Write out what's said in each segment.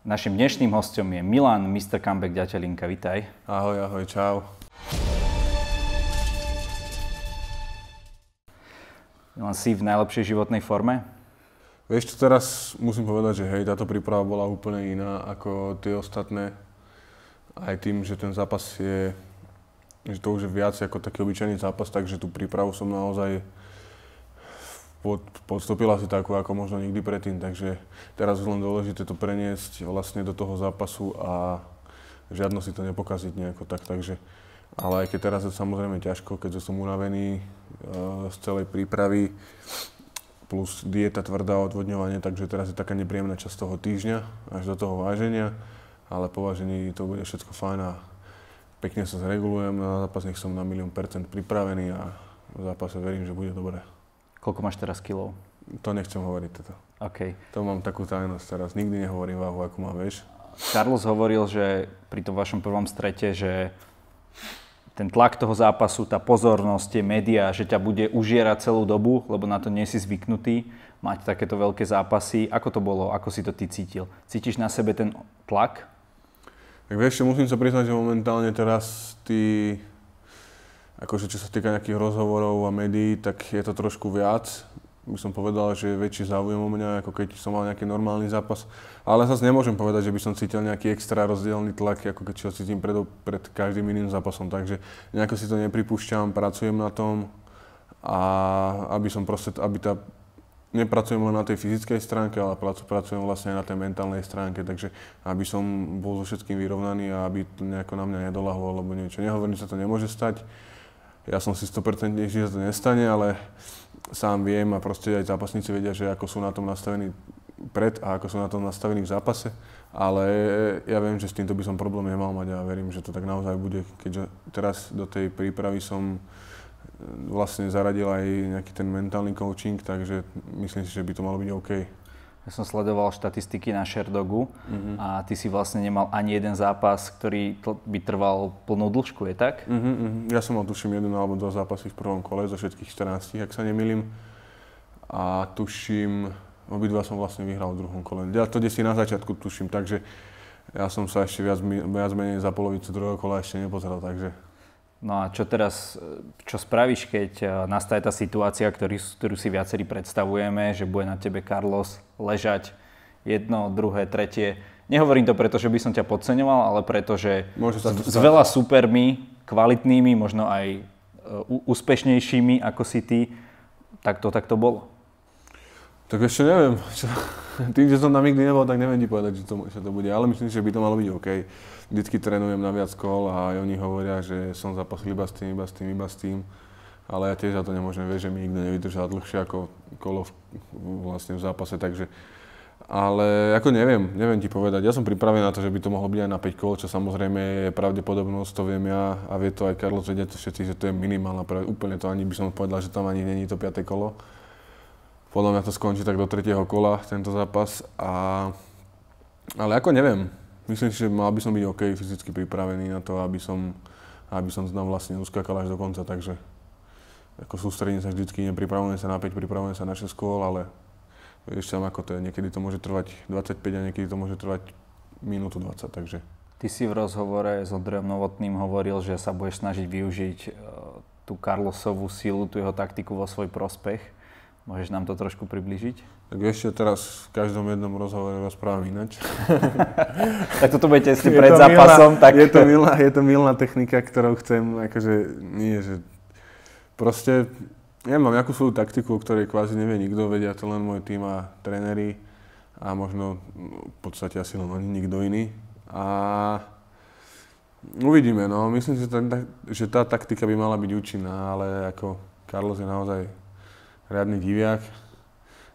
Našim dnešným hostom je Milan, Mr. Comeback Ďatelinka. Vitaj. Ahoj, ahoj, čau. Milan, si v najlepšej životnej forme? Vieš čo, teraz musím povedať, že hej, táto príprava bola úplne iná ako tie ostatné. Aj tým, že ten zápas je, že to už je viac ako taký obyčajný zápas, takže tú prípravu som naozaj pod, podstúpila si takú ako možno nikdy predtým, takže teraz je len dôležité to preniesť vlastne do toho zápasu a žiadno si to nepokazit nejako tak, takže ale aj keď teraz je samozrejme ťažko, keďže som unavený uh, z celej prípravy, plus dieta tvrdá odvodňovanie, takže teraz je taká nepríjemná časť toho týždňa až do toho váženia, ale po vážení to bude všetko fajn a pekne sa zregulujem na zápas, nech som na milión percent pripravený a v zápase verím, že bude dobré. Koľko máš teraz kilov? To nechcem hovoriť toto. OK. To mám takú tajnosť teraz. Nikdy nehovorím váhu, ako mám, vieš. Carlos hovoril, že pri tom vašom prvom strete, že ten tlak toho zápasu, tá pozornosť, tie médiá, že ťa bude užierať celú dobu, lebo na to nie si zvyknutý mať takéto veľké zápasy. Ako to bolo? Ako si to ty cítil? Cítiš na sebe ten tlak? Tak vieš, musím sa priznať, že momentálne teraz ty akože čo sa týka nejakých rozhovorov a médií, tak je to trošku viac. By som povedal, že je väčší záujem o mňa, ako keď som mal nejaký normálny zápas. Ale zase nemôžem povedať, že by som cítil nejaký extra rozdielný tlak, ako keď ho cítim pred, pred každým iným zápasom. Takže nejako si to nepripúšťam, pracujem na tom a aby som proste, aby tá nepracujem len na tej fyzickej stránke, ale pracujem vlastne aj na tej mentálnej stránke, takže aby som bol so všetkým vyrovnaný a aby to nejako na mňa nedolahlo alebo niečo. Nehovorím, že sa to nemôže stať, ja som si 100% že sa to nestane, ale sám viem a proste aj zápasníci vedia, že ako sú na tom nastavení pred a ako sú na tom nastavení v zápase. Ale ja viem, že s týmto by som problém nemal mať a verím, že to tak naozaj bude, keďže teraz do tej prípravy som e, vlastne zaradil aj nejaký ten mentálny coaching, takže myslím si, že by to malo byť OK. Ja som sledoval štatistiky na Sherdogu uh-huh. a ty si vlastne nemal ani jeden zápas, ktorý by trval plnú dĺžku, je tak? Uh-huh. Ja som mal tuším jeden alebo dva zápasy v prvom kole zo všetkých 14, ak sa nemýlim. A tuším, obidva som vlastne vyhral v druhom kole. Ja to si na začiatku tuším, takže ja som sa ešte viac, viac menej za polovicu druhého kola ešte nepozeral, takže No a čo teraz, čo spravíš, keď eh, nastaje tá situácia, ktorý, ktorú si viacerí predstavujeme, že bude na tebe Carlos ležať jedno, druhé, tretie. Nehovorím to preto, že by som ťa podceňoval, ale preto, že s, s veľa supermi, kvalitnými, možno aj uh, úspešnejšími ako si ty, tak to, tak to bolo. Tak ešte neviem. Tým, že som tam nikdy nebol, tak neviem ti povedať, že to, že to bude. Ale myslím, že by to malo byť OK. Vždycky trénujem na viac kol a oni hovoria, že som zapasil iba s tým, iba s tým, iba s tým. Ale ja tiež za to nemôžem, vieš, že mi nikto nevydržal dlhšie ako kolo v, vlastne v zápase, takže ale ako neviem, neviem ti povedať. Ja som pripravený na to, že by to mohlo byť aj na 5 kol, čo samozrejme je pravdepodobnosť, to viem ja a vie to aj Carlos, vedia to všetci, že to je minimálna, úplne to ani by som povedal, že tam ani není to 5. kolo podľa mňa to skončí tak do tretieho kola, tento zápas. A, ale ako neviem, myslím si, že mal by som byť OK fyzicky pripravený na to, aby som, aby som tam vlastne uskakal až do konca, takže ako sústredím sa vždycky, nepripravujem sa na 5, pripravujem sa na 6 kôl, ale vieš tam ako to je, niekedy to môže trvať 25 a niekedy to môže trvať minútu 20, takže. Ty si v rozhovore s Ondrejom Novotným hovoril, že sa budeš snažiť využiť e, tú Carlosovú silu, tú jeho taktiku vo svoj prospech. Môžeš nám to trošku približiť? Tak ešte teraz v každom jednom rozhovore rozprávam inač. tak toto budete si pred zápasom. Milná, tak... je, to milná, je to milná technika, ktorou chcem, akože nie, že proste, ja mám nejakú svoju taktiku, o ktorej kvázi nevie nikto, vedia to len môj tým a tréneri a možno v podstate asi len ani nikto iný. A uvidíme, no. Myslím si, že tá, že tá taktika by mala byť účinná, ale ako Carlos je naozaj riadny diviak,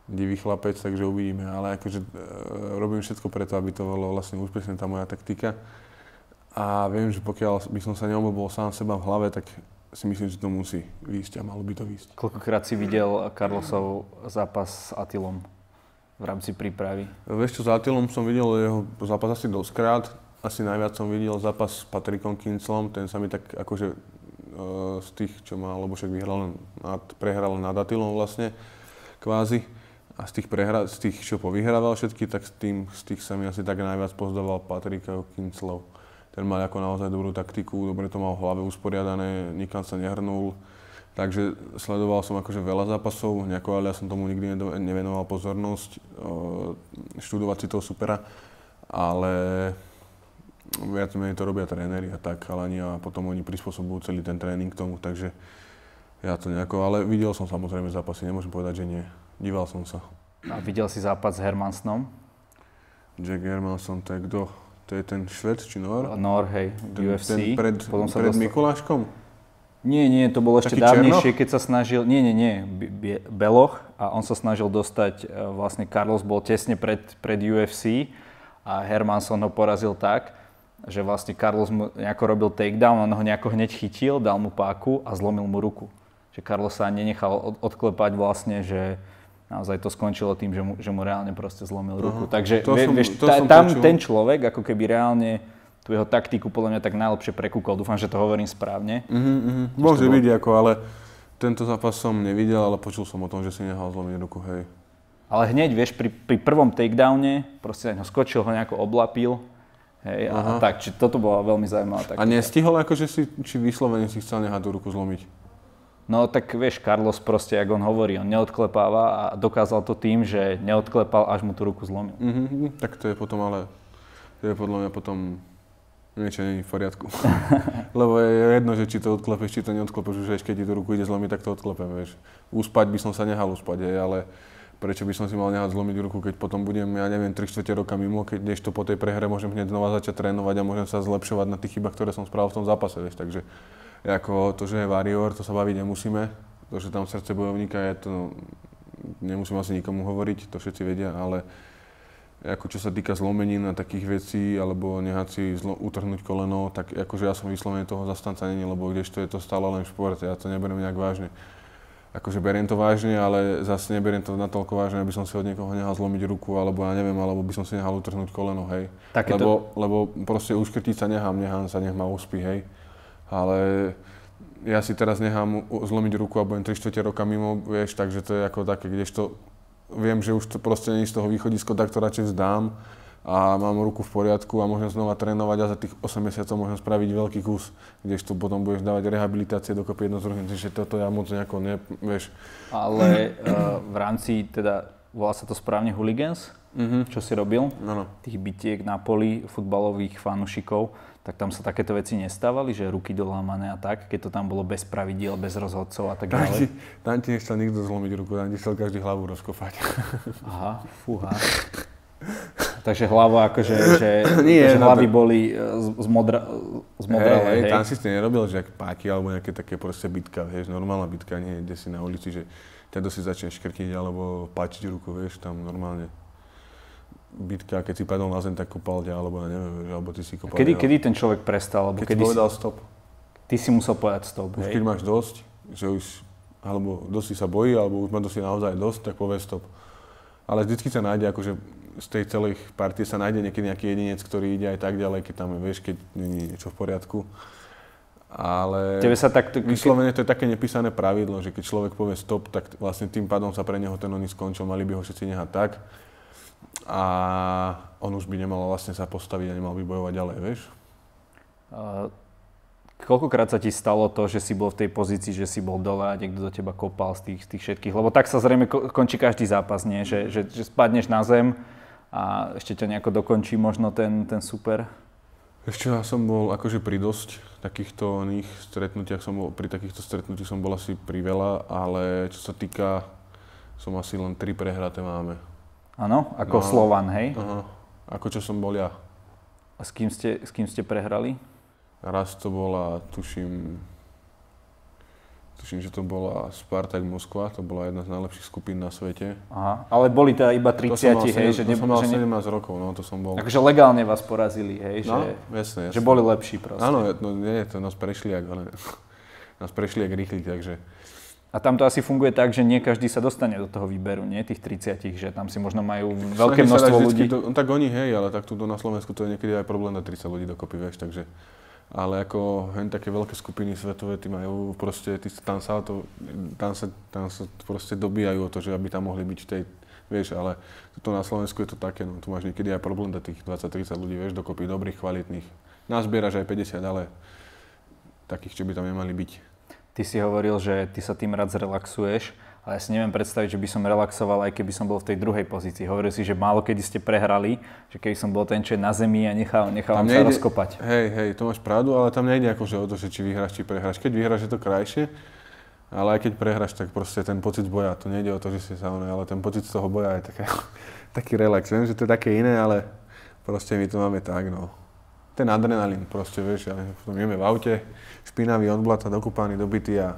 divý chlapec, takže uvidíme. Ale akože e, robím všetko preto, aby to bolo vlastne úspešné tá moja taktika. A viem, že pokiaľ by som sa neobol sám seba v hlave, tak si myslím, že to musí výjsť a malo by to výjsť. Koľkokrát si videl Carlosov zápas s Atilom v rámci prípravy? Vieš čo, s Atilom som videl jeho zápas asi doskrát. Asi najviac som videl zápas s Patrikom Kinclom, ten sa mi tak akože z tých, čo má, lebo vyhral nad, prehral nad Atilom vlastne, kvázi. A z tých, prehra- z tých, čo povyhrával všetky, tak z, tým, z tých sa mi asi tak najviac pozdával Patrika Kinslov. Ten mal ako naozaj dobrú taktiku, dobre to mal v hlave usporiadané, nikam sa nehrnul. Takže sledoval som akože veľa zápasov, nejako, ale ja som tomu nikdy nevenoval pozornosť, študovať si toho supera, ale viac menej to robia tréneri a tak, chalani a potom oni prispôsobujú celý ten tréning k tomu, takže ja to nejako, ale videl som samozrejme zápasy, nemôžem povedať, že nie. Díval som sa. A videl si zápas s Hermansnom? Jack Hermansson, to je kto? To je ten Šved či Nor? Nor, hej, ten, UFC. Ten pred, Potom sa pred dostal... Mikuláškom? Nie, nie, to bolo ešte Taký dávnejšie, keď sa snažil, nie, nie, nie, Beloch a on sa snažil dostať, e, vlastne Carlos bol tesne pred, pred UFC a Hermansson ho porazil tak, že vlastne Carlos mu nejako robil takedown, on ho nejako hneď chytil, dal mu páku a zlomil mu ruku. Že Carlos sa nenechal odklepať vlastne, že naozaj to skončilo tým, že mu, že mu reálne proste zlomil ruku. Uh-huh. Takže vie, som, vieš, ta, tam počul. ten človek ako keby reálne tú jeho taktiku podľa mňa tak najlepšie prekúkol. Dúfam, že to hovorím správne. Uh-huh, uh-huh. Môže byť ako, ale tento zápas som nevidel, ale počul som o tom, že si nehal zlomiť ruku, hej. Ale hneď, vieš, pri, pri prvom takedowne proste ho skočil, ho nejako oblapil. Hej, a, a tak, či toto bola veľmi zaujímavá taktika. A nestihol akože si, či vyslovene si chcel nehať tú ruku zlomiť? No tak vieš, Carlos proste, ako on hovorí, on neodklepáva a dokázal to tým, že neodklepal, až mu tú ruku zlomil. Mm-hmm, tak to je potom ale, to je podľa mňa potom niečo není v poriadku. Lebo je jedno, že či to odklepeš, či to neodklepeš, už keď ti tú ruku ide zlomiť, tak to odklepem, vieš. Uspať by som sa nehal uspať, hej, ale prečo by som si mal nehať zlomiť ruku, keď potom budem, ja neviem, 3 čtvrte roka mimo, keď to po tej prehre môžem hneď znova začať trénovať a môžem sa zlepšovať na tých chybách, ktoré som spravil v tom zápase, vieš. Takže ako to, že je Warrior, to sa baviť nemusíme. To, že tam srdce bojovníka je, to nemusím asi nikomu hovoriť, to všetci vedia, ale ako čo sa týka zlomenín a takých vecí, alebo nehať si zlo, utrhnúť koleno, tak akože ja som vyslovene toho zastanca není, lebo kdežto je to stále len šport, ja to neberiem nejak vážne. Akože beriem to vážne, ale zase neberiem to natoľko vážne, aby som si od niekoho nehal zlomiť ruku, alebo ja neviem, alebo by som si nehal utrhnúť koleno, hej. Takéto... Lebo, lebo proste uškrtiť sa nechám, nechám sa, nech ma uspí, hej ale ja si teraz nechám zlomiť ruku a budem 3 4 roka mimo, vieš, takže to je ako také, kdežto viem, že už to proste nie z toho východisko, tak to radšej vzdám a mám ruku v poriadku a môžem znova trénovať a za tých 8 mesiacov môžem spraviť veľký kus, kdežto potom budeš dávať rehabilitácie dokopy jedno z druhým, čiže toto ja moc nejako ne, vieš. Ale uh, v rámci teda, volá sa to správne hooligans, mm-hmm. čo si robil, ano. tých bitiek na poli futbalových fanúšikov, tak tam sa takéto veci nestávali, že ruky dolámané a tak, keď to tam bolo bez pravidiel, bez rozhodcov a tak ďalej? Tam ti nechcel nikto zlomiť ruku, tam ti chcel každý hlavu rozkopať. Aha, fúha. Takže hlava akože, že, Nie, že no hlavy to... boli e, z, modra, z modra hey, hej. Tam si to nerobil, že páky alebo nejaké také proste bitka, vieš, normálna bitka, nie kde si na ulici, že ťa si začne škrtiť alebo páčiť ruku, vieš, tam normálne bitka, keď si padol na zem, tak kopal ťa, alebo ja neviem, alebo ty si kopal. Kedy, kedy ten človek prestal? Alebo keď kedy povedal si, stop. Ty si musel povedať stop, už hej? keď máš dosť, že už, alebo dosť si sa bojí, alebo už má dosť naozaj dosť, tak povie stop. Ale vždycky sa nájde, akože z tej celej partie sa nájde niekedy nejaký jedinec, ktorý ide aj tak ďalej, keď tam, vieš, keď nie je niečo v poriadku. Ale Tebe sa tak, vyslovene to je také nepísané pravidlo, že keď človek povie stop, tak vlastne tým pádom sa pre neho ten oný skončil, mali by ho všetci nehať tak a on už by nemal vlastne sa postaviť a nemal by bojovať ďalej, vieš? Uh, koľkokrát sa ti stalo to, že si bol v tej pozícii, že si bol dole a niekto do teba kopal z tých, z tých všetkých? Lebo tak sa zrejme končí každý zápas, nie? Že, že, že spadneš na zem a ešte ťa nejako dokončí možno ten, ten super? Ešte ja som bol akože pri dosť takýchto oných stretnutiach, som bol, pri takýchto stretnutiach som bol asi pri veľa, ale čo sa týka, som asi len tri prehraté máme. Áno, ako no, Slovan, hej? Aha, ako čo som bol ja. A s kým ste, s kým ste prehrali? Raz to bola, tuším, tuším, že to bola Spartak Moskva, to bola jedna z najlepších skupín na svete. Aha, ale boli teda iba 30, to hej? že to som mal 17 ne... rokov, no to som bol. Takže legálne vás porazili, hej? No, že, jasne, jasne. Že boli lepší proste. Áno, no nie, to nás prešli, ak, ale, nás prešli jak rýchli, takže a tam to asi funguje tak, že nie každý sa dostane do toho výberu, nie tých 30, že tam si možno majú veľké množstvo ľudí. To, no, tak oni hej, ale tak tu na Slovensku to je niekedy aj problém na 30 ľudí dokopy, vieš, takže ale ako hen také veľké skupiny svetové, tí majú proste, tí, tam, sa to, tam, sa, tam sa proste dobíjajú o to, že aby tam mohli byť tej Vieš, ale tu na Slovensku je to také, no tu máš niekedy aj problém dať tých 20-30 ľudí, vieš, dokopy dobrých, kvalitných. Nazbieraš aj 50, ale takých, čo by tam nemali byť. Ty si hovoril, že ty sa tým rád zrelaxuješ, ale ja si neviem predstaviť, že by som relaxoval, aj keby som bol v tej druhej pozícii. Hovoril si, že málo kedy ste prehrali, že keby som bol ten, čo je na zemi a nechal, nechal sa nejde, rozkopať. Hej, hej, to máš pravdu, ale tam nejde akože o to, že či vyhráš, či prehráš. Keď vyhráš, je to krajšie, ale aj keď prehráš, tak proste ten pocit boja, to nejde o to, že si sa ale ten pocit z toho boja je také, taký relax. Viem, že to je také iné, ale proste my to máme tak, no. Ten adrenalín proste, vieš, ja potom ideme v aute, špinavý, odblata, dokúpaný, dobitý a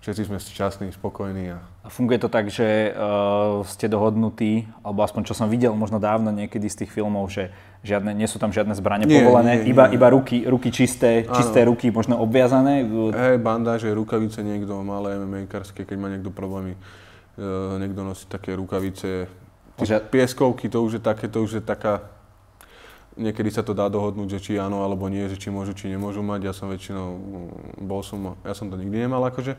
všetci sme šťastní, spokojní. A... funguje to tak, že uh, ste dohodnutí, alebo aspoň čo som videl možno dávno niekedy z tých filmov, že žiadne, nie sú tam žiadne zbranie nie, povolené, nie, iba, nie. iba ruky, ruky čisté, čisté ruky, možno obviazané. Hej, bandáže, rukavice niekto, malé mma keď má niekto problémy, uh, niekto nosí také rukavice. Že... Pieskovky, to už je také, to už je taká niekedy sa to dá dohodnúť, že či áno alebo nie, že či môžu, či nemôžu mať. Ja som väčšinou, mm, bol som, ja som to nikdy nemal akože.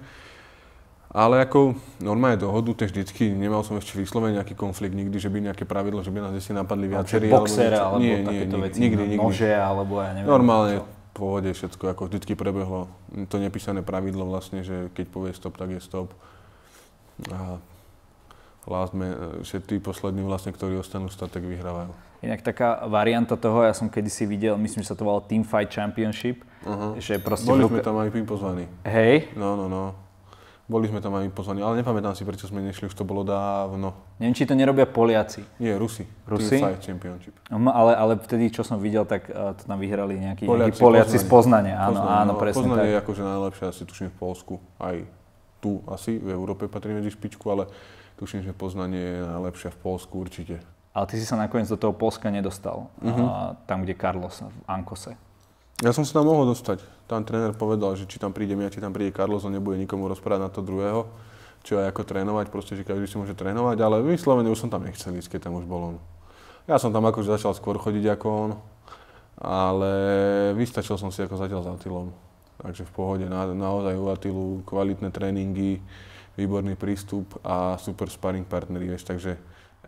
Ale ako normálne dohodu, to vždycky, nemal som ešte vyslovene nejaký konflikt nikdy, že by nejaké pravidlo, že by nás si napadli viacerí. Boxer alebo, alebo nie, takéto nie, veci, nikdy, nikdy. nože alebo ja neviem. Normálne v pohode všetko, ako vždycky prebehlo. To nepísané pravidlo vlastne, že keď povie stop, tak je stop. A last man, všetci poslední vlastne, ktorí ostanú stať, tak vyhrávajú. Inak taká varianta toho, ja som kedysi videl, myslím, že sa to volalo Team Fight Championship. Uh-huh. Že proste Boli sme tam aj my pozvaní. Hej? No, no, no. Boli sme tam aj pozvaní, ale nepamätám si, prečo sme nešli, už to bolo dávno. Neviem, či to nerobia Poliaci. Nie, Rusi. Rusi? Fight Championship. No, ale, ale vtedy, čo som videl, tak uh, to tam vyhrali nejakí Poliaci, nejakí Poliaci z Poznania. Áno, Poznanie, áno, no, presne Poznanie tak. je akože najlepšie, asi tuším v Polsku, aj tu asi, v Európe patrí medzi špičku, ale tuším, že Poznanie je najlepšia v Polsku určite. Ale ty si sa nakoniec do toho Polska nedostal, uh-huh. a, tam, kde Carlos v Ankose. Ja som sa tam mohol dostať. Tam tréner povedal, že či tam príde ja, či tam príde Carlos, on nebude nikomu rozprávať na to druhého, čo aj ako trénovať, proste, že každý si môže trénovať, ale vyslovene už som tam nechcel ísť, keď tam už bol on. Ja som tam akože začal skôr chodiť ako on, ale vystačil som si ako zatiaľ s Atilom. Takže v pohode, na, naozaj u Atilu kvalitné tréningy, výborný prístup a super sparring partneri, vieš, takže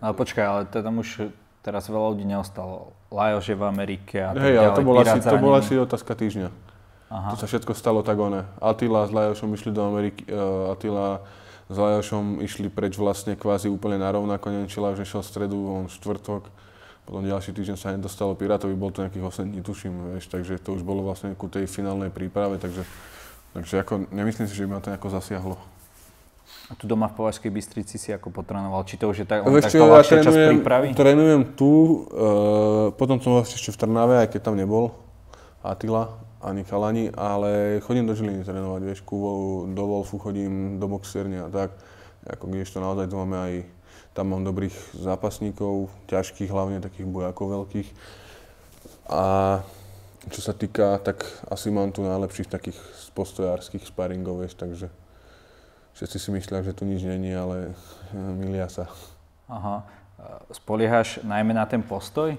ale počkaj, ale teda už teraz veľa ľudí neostalo. Lajos je v Amerike a tak Hej, ale to bola, asi, to bola asi otázka týždňa. Aha. To sa všetko stalo tak one. Attila s Lajošom išli do Ameriky, uh, Attila s Lajošom išli preč vlastne kvázi úplne narovnako, neviem, či Lajos nešiel v stredu, on štvrtok, potom ďalší týždeň sa nedostalo Pirátovi, bol to nejakých 8 dní, tuším, vieš, takže to už bolo vlastne ku tej finálnej príprave, takže, takže ako, nemyslím si, že by ma to nejako zasiahlo. A tu doma v Považskej Bystrici si ako potrénoval? Či to už je tak, len takto ja čas prípravy? Trénujem tu, uh, potom som vlastne ešte v Trnave, aj keď tam nebol Atila ani Chalani, ale chodím do Žiliny trénovať, vieš, ku, do Wolfu chodím, do boxerne a tak. Ako když to naozaj tu máme aj, tam mám dobrých zápasníkov, ťažkých hlavne, takých bojakov veľkých. A čo sa týka, tak asi mám tu najlepších takých postojárských sparingov, vieš, takže Všetci si myslia, že tu nič není, ale eh, milia sa. Aha. Spoliehaš najmä na ten postoj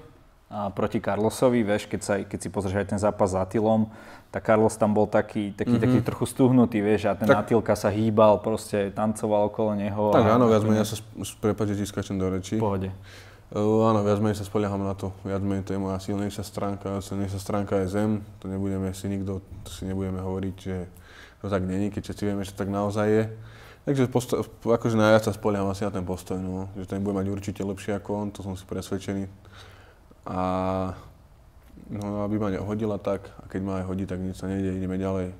a proti Carlosovi, vieš, keď, sa, keď si pozrieš aj ten zápas s Atilom, tak Carlos tam bol taký, taký, mm-hmm. taký trochu stuhnutý, vieš, a ten tak, Atilka sa hýbal, proste tancoval okolo neho. Tak a, áno, viac menej, ja sa prepáč, že skáčem do reči. Pohode. Uh, áno, viac menej sa spolieham na to. Viac menej to je moja silnejšia stránka. Silnejšia stránka je zem. To nebudeme si nikto, to si nebudeme hovoriť, že to tak není, keď všetci vieme, že to tak naozaj je. Takže posto- akože najviac sa spolieham asi na ten postoj, no. že ten bude mať určite lepšie ako on, to som si presvedčený. A no, aby ma nehodila tak, a keď ma aj hodí, tak nič sa nejde, ideme ďalej.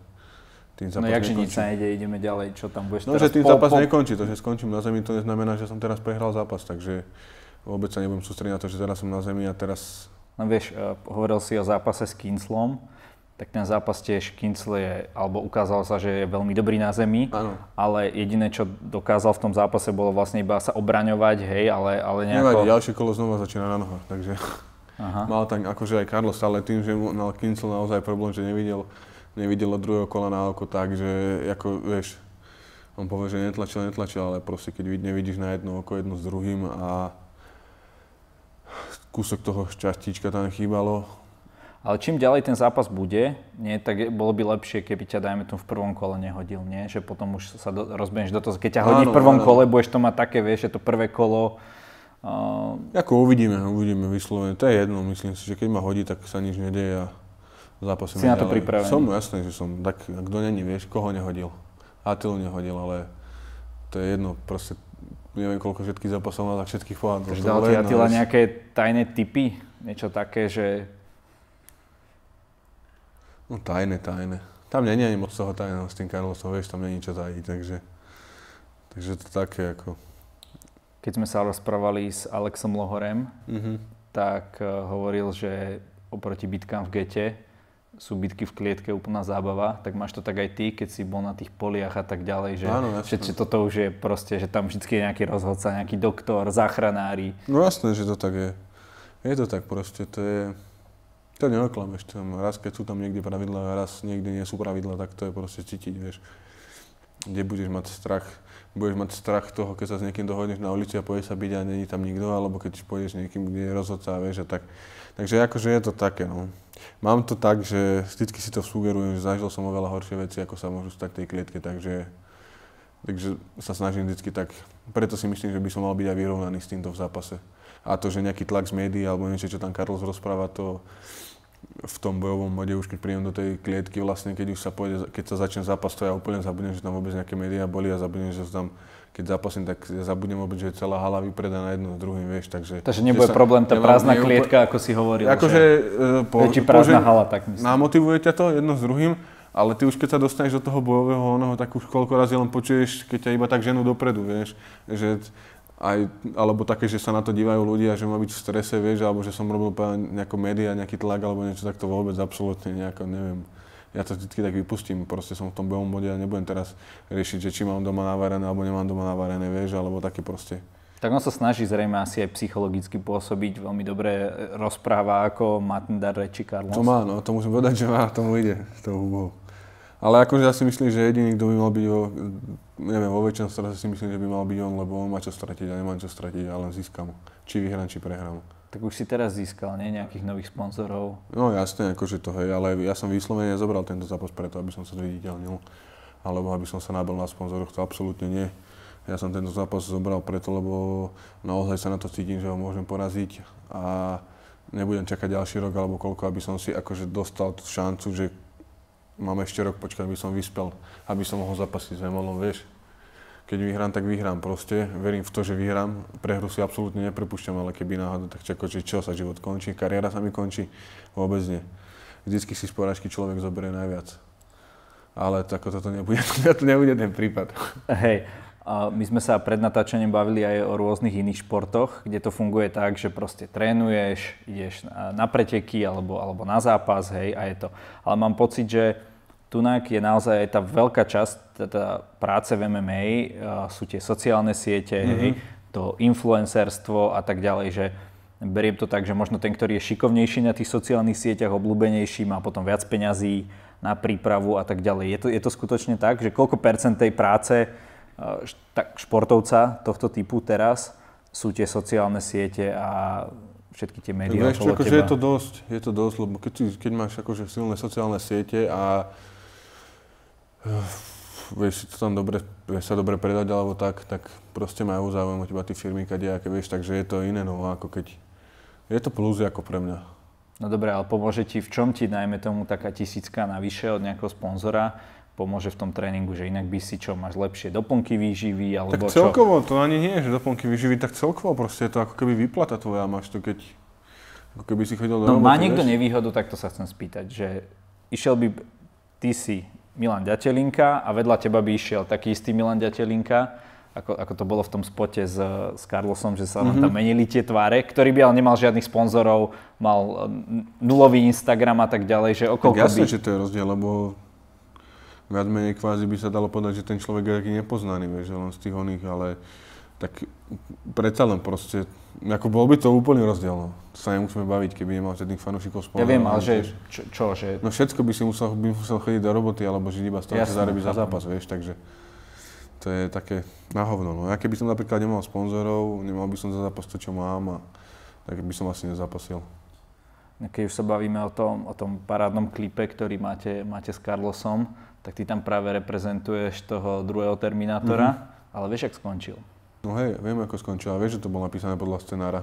Tým no jakže nič sa nejde, ideme ďalej, čo tam budeš No, teraz že tým po, zápas po... nekončí, to, že skončím na zemi, to neznamená, že som teraz prehral zápas, takže vôbec sa nebudem sústrediť na to, že teraz som na zemi a teraz... No vieš, uh, hovoril si o zápase s Kinslom, tak ten zápas tiež Kincel je, alebo ukázalo sa, že je veľmi dobrý na zemi, ano. ale jediné, čo dokázal v tom zápase, bolo vlastne iba sa obraňovať, hej, ale, ale nejako... Nevadí, ďalšie kolo znova začína na nohách, takže Aha. mal tam akože aj Carlos, ale tým, že mal Kincel naozaj problém, že nevidel, nevidel druhého kola na oko, takže ako, vieš, on povie, že netlačil, netlačil, ale proste keď nevidíš na jedno oko jedno s druhým a kúsok toho šťastíčka tam chýbalo, ale čím ďalej ten zápas bude, nie, tak bolo by lepšie, keby ťa, dajme tu v prvom kole nehodil, nie? Že potom už sa do, rozbehneš do toho, keď ťa hodí áno, v prvom áno. kole, budeš to mať také, vieš, že to prvé kolo Uh, ako uvidíme, uvidíme vyslovene. To je jedno, myslím si, že keď ma hodí, tak sa nič nedeje a zápasím Si na to pripravený? Som, jasné, že som. Tak kto není, vieš, koho nehodil. Atilu nehodil, ale to je jedno, proste neviem koľko všetkých zápasov má, tak všetkých pohádol. Takže dal ti Atila nejaké tajné typy? Niečo také, že... No tajné, tajné. Tam není ani moc toho tajného s tým Carlosom, vieš, tam není čo tajiť, takže... Takže to také ako keď sme sa rozprávali s Alexom Lohorem, mm-hmm. tak uh, hovoril, že oproti bitkám v gete sú bitky v klietke úplná zábava, tak máš to tak aj ty, keď si bol na tých poliach a tak ďalej, že, Áno, že, že toto už je proste, že tam vždy je nejaký rozhodca, nejaký doktor, záchranári. No jasné, že to tak je. Je to tak proste, to je... To neoklameš, tam raz keď sú tam niekde pravidla raz niekde nie sú pravidla, tak to je proste cítiť, vieš. Kde budeš mať strach budeš mať strach toho, keď sa s niekým dohodneš na ulici a pôjdeš sa byť a není tam nikto, alebo keď pôjdeš niekým, kde je rozhodca vieš a tak. Takže akože je to také, no. Mám to tak, že vždycky si to sugerujem, že zažil som oveľa horšie veci, ako sa môžu stať tej klietke, takže, takže sa snažím vždycky tak, preto si myslím, že by som mal byť aj vyrovnaný s týmto v zápase. A to, že nejaký tlak z médií alebo niečo, čo tam Carlos rozpráva, to, v tom bojovom mode, už keď príjem do tej klietky, vlastne keď už sa pôjde, keď sa začne zápas, to ja úplne zabudnem, že tam vôbec nejaké médiá boli a zabudnem, že tam keď zápasím, tak ja zabudnem vôbec, že celá hala vypredaná jedno s druhým, vieš, takže... Takže nebude sa, problém tá prázdna klietka, ako si hovoril, akože, že po, je prázdna po, hala, tak myslím. Namotivuje ťa to jedno s druhým, ale ty už keď sa dostaneš do toho bojového onoho, tak už koľko razy len počuješ, keď ťa iba tak ženú dopredu, vieš, že aj, alebo také, že sa na to dívajú ľudia, že má byť v strese, vieš, alebo že som robil nejako média, nejaký tlak alebo niečo, tak to vôbec absolútne nejako, neviem. Ja to vždy tak vypustím, proste som v tom bevom bode a nebudem teraz riešiť, že či mám doma navarené alebo nemám doma navarené, vieš, alebo také proste. Tak on sa snaží zrejme asi aj psychologicky pôsobiť, veľmi dobre rozpráva ako Matndar reči Carlos. To má, no, to musím povedať, že má, tomu ide, s tou hubou. Ale akože ja si myslím, že jediný, kto by mal byť, o, neviem, vo väčšom strase si myslím, že by mal byť on, lebo on má čo stratiť a nemá čo stratiť, ale získam. Či vyhrám, či prehrám. Tak už si teraz získal, nie? Nejakých nových sponzorov. No jasne, akože to hej, ale ja som vyslovene zobral tento zápas preto, aby som sa zviditeľnil. Alebo aby som sa nabil na sponzoroch, to absolútne nie. Ja som tento zápas zobral preto, lebo naozaj sa na to cítim, že ho môžem poraziť a nebudem čakať ďalší rok alebo koľko, aby som si akože dostal tú šancu, že mám ešte rok počkať, aby som vyspel, aby som mohol zapasiť s Vemolom, vieš. Keď vyhrám, tak vyhrám proste. Verím v to, že vyhrám. Prehru si absolútne neprepúšťam, ale keby náhodou, tak čako, že čo sa život končí, kariéra sa mi končí, vôbec nie. Vždycky si z porážky človek zoberie najviac. Ale tako toto nebude, to nebude ten prípad. Hej, my sme sa pred natáčaním bavili aj o rôznych iných športoch, kde to funguje tak, že proste trénuješ, ideš na preteky alebo, alebo na zápas, hej, a je to. Ale mám pocit, že tunak je naozaj aj tá veľká časť tá práce v MMA, sú tie sociálne siete, mm-hmm. hej, to influencerstvo a tak ďalej, že beriem to tak, že možno ten, ktorý je šikovnejší na tých sociálnych sieťach, obľúbenejší, má potom viac peňazí na prípravu a tak ďalej. Je to, je to skutočne tak, že koľko percent tej práce tak športovca tohto typu teraz sú tie sociálne siete a všetky tie médiá okolo akože teba. je to dosť, je to dosť, lebo keď, keď máš akože silné sociálne siete a uh, vieš si to tam dobre, vieš sa dobre predať alebo tak, tak proste majú záujem o teba tí firmy, kadejaké, vieš, takže je to iné, no ako keď, je to plus ako pre mňa. No dobre, ale pomôže ti, v čom ti najmä tomu taká tisícka navyše od nejakého sponzora, pomôže v tom tréningu, že inak by si čo, máš lepšie doplnky výživy alebo tak celkovo, čo? to ani nie, že doplnky výživy, tak celkovo proste je to ako keby vyplata tvoja, máš to keď, ako keby si chodil do No roboty, má niekto vieš? nevýhodu, tak to sa chcem spýtať, že išiel by, ty si Milan Ďatelinka a vedľa teba by išiel taký istý Milan Ďatelinka, ako, ako to bolo v tom spote s, s Carlosom, že sa mm-hmm. tam menili tie tváre, ktorý by ale nemal žiadnych sponzorov, mal nulový Instagram a tak ďalej, že okolko tak jasne, by... že to je rozdiel, lebo viac menej kvázi by sa dalo povedať, že ten človek je taký nepoznaný, vieš, len z tých oných, ale tak predsa len proste, ako bol by to úplný rozdiel, no. Sa nemusíme baviť, keby nemal tých fanúšikov spolu. Ja viem, ale že čo, čo, že... No všetko by si musel, by musel chodiť do roboty, alebo žiť iba z toho, čo zarobí za zápas, vieš, takže to je také na hovno. No. Ja keby som napríklad nemal sponzorov, nemal by som za zápas to, čo mám, a tak by som asi nezapasil. Keď už sa bavíme o tom, o tom parádnom klipe, ktorý máte, máte s Carlosom, tak ty tam práve reprezentuješ toho druhého Terminátora, mm-hmm. ale vieš, ak skončil? No hej, viem ako skončila. Vieš, že to bolo napísané podľa scenára.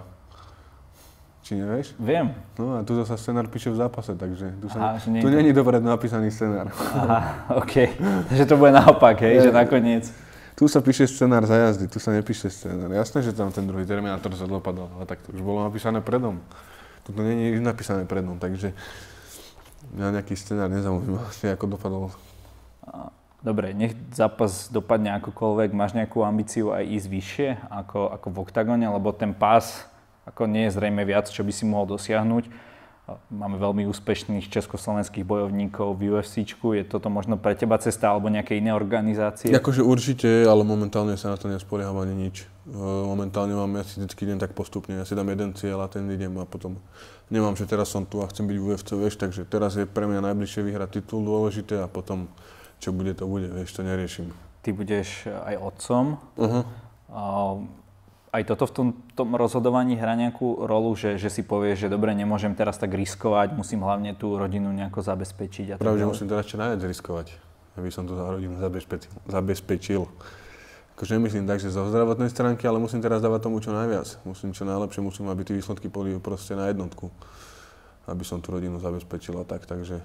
Či nevieš? Viem. No a tu sa scenár píše v zápase, takže tu, Aha, sa, že nie- tu není dopredu napísaný scenár. Aha, OK. Takže to bude naopak, hej, že nakoniec. Tu sa píše scenár za jazdy, tu sa nepíše scenár. Jasné, že tam ten druhý Terminátor sa dopadol, ale tak to už bolo napísané predom. Tu to nie je nič napísané predom, takže mňa nejaký scenár nezaujíma, ako dopadol. Dobre, nech zápas dopadne akokoľvek, máš nejakú ambíciu aj ísť vyššie ako, ako v oktagone, lebo ten pás ako nie je zrejme viac, čo by si mohol dosiahnuť. Máme veľmi úspešných československých bojovníkov v UFCčku. Je toto možno pre teba cesta alebo nejaké iné organizácie? Akože určite, ale momentálne sa na to nespolieham ani nič. E, Momentálne mám, ja si vždycky idem tak postupne, ja si dám jeden cieľ a ten idem a potom nemám, že teraz som tu a chcem byť v UFC, vieš, takže teraz je pre mňa najbližšie vyhrať titul dôležité a potom čo bude, to bude, vieš, to neriešim. Ty budeš aj otcom. Uh-huh. A aj toto v tom, tom rozhodovaní hrá nejakú rolu, že, že si povieš, že dobre, nemôžem teraz tak riskovať, musím hlavne tú rodinu nejako zabezpečiť. A Práve, že musím teraz čo najviac riskovať, aby som tú rodinu zabezpečil. zabezpečil. Akože nemyslím tak, že zo zdravotnej stránky, ale musím teraz dávať tomu čo najviac. Musím čo najlepšie, musím, aby tie výsledky boli proste na jednotku. Aby som tú rodinu zabezpečil a tak, takže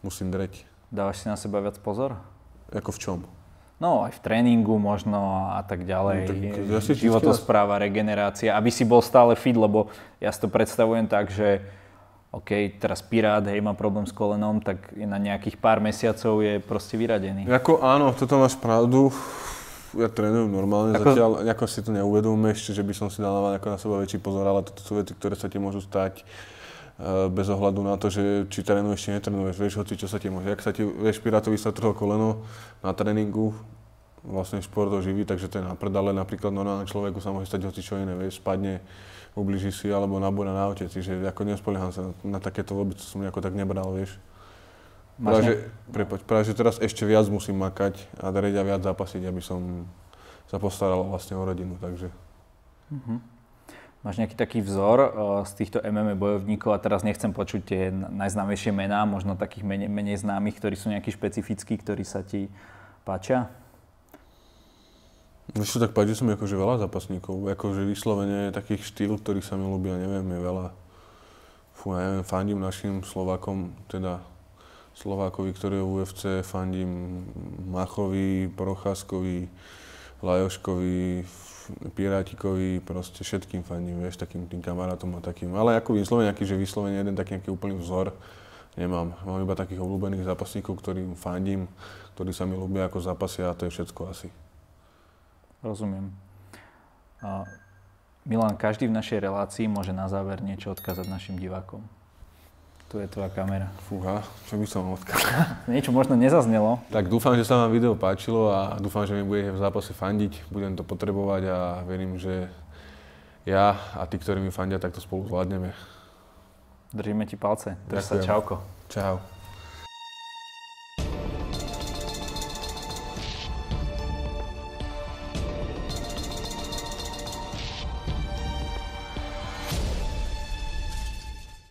musím dreť. Dávaš si na seba viac pozor? Ako v čom? No aj v tréningu možno a tak ďalej. No, tak ja si Životospráva, regenerácia, aby si bol stále fit, lebo ja si to predstavujem tak, že OK, teraz Pirát, hej, má problém s kolenom, tak na nejakých pár mesiacov je proste vyradený. Ako áno, toto máš pravdu. Ja trénujem normálne Ako- ako... zatiaľ, nejako si to neuvedomujem ešte, že by som si dal na, ako seba väčší pozor, ale toto sú veci, ktoré sa ti môžu stať bez ohľadu na to, že či trénuješ, či netrénuješ, vieš, hoci čo sa ti môže. Ak sa ti, vieš, Pirátovi sa trhlo koleno na tréningu, vlastne šport ho živí, takže to je na ale napríklad normálne človeku sa môže stať hoci čo iné, vieš, spadne, ubliží si alebo nabúra na aute, čiže ako nespolieham sa na takéto vôbec som nejako tak nebral, vieš. Máš Práve, že, prepoď, práve, že teraz ešte viac musím makať a dariť a viac zápasiť, aby som sa postaral vlastne o rodinu, takže Mhm. Máš nejaký taký vzor uh, z týchto MMA bojovníkov a teraz nechcem počuť tie najznámejšie mená, možno takých menej, menej známych, ktorí sú nejakí špecifickí, ktorí sa ti páčia? Vieš tak páči sa akože veľa zápasníkov, akože vyslovene takých štýl, ktorých sa mi ľúbia, neviem, je veľa. Fú, ja neviem, fandím našim Slovákom, teda Slovákovi, ktorý je v UFC, fandím Machovi, Procházkovi, Lajoškovi, Pirátikovi, proste všetkým fandím, vieš, takým tým kamarátom a takým. Ale ako vyslovene nejaký, že vyslovene jeden taký nejaký úplný vzor nemám. Mám iba takých obľúbených zápasníkov, ktorým fandím, ktorí sa mi ľúbia ako zápasia a to je všetko asi. Rozumiem. A Milan, každý v našej relácii môže na záver niečo odkázať našim divákom. Tu je tvoja kamera. Fúha, čo by som odkázal. Niečo možno nezaznelo. Tak dúfam, že sa vám video páčilo a dúfam, že mi budete v zápase fandiť. Budem to potrebovať a verím, že ja a tí, ktorí mi fandia, tak to spolu zvládneme. Držíme ti palce. Drž sa, čauko. Čau.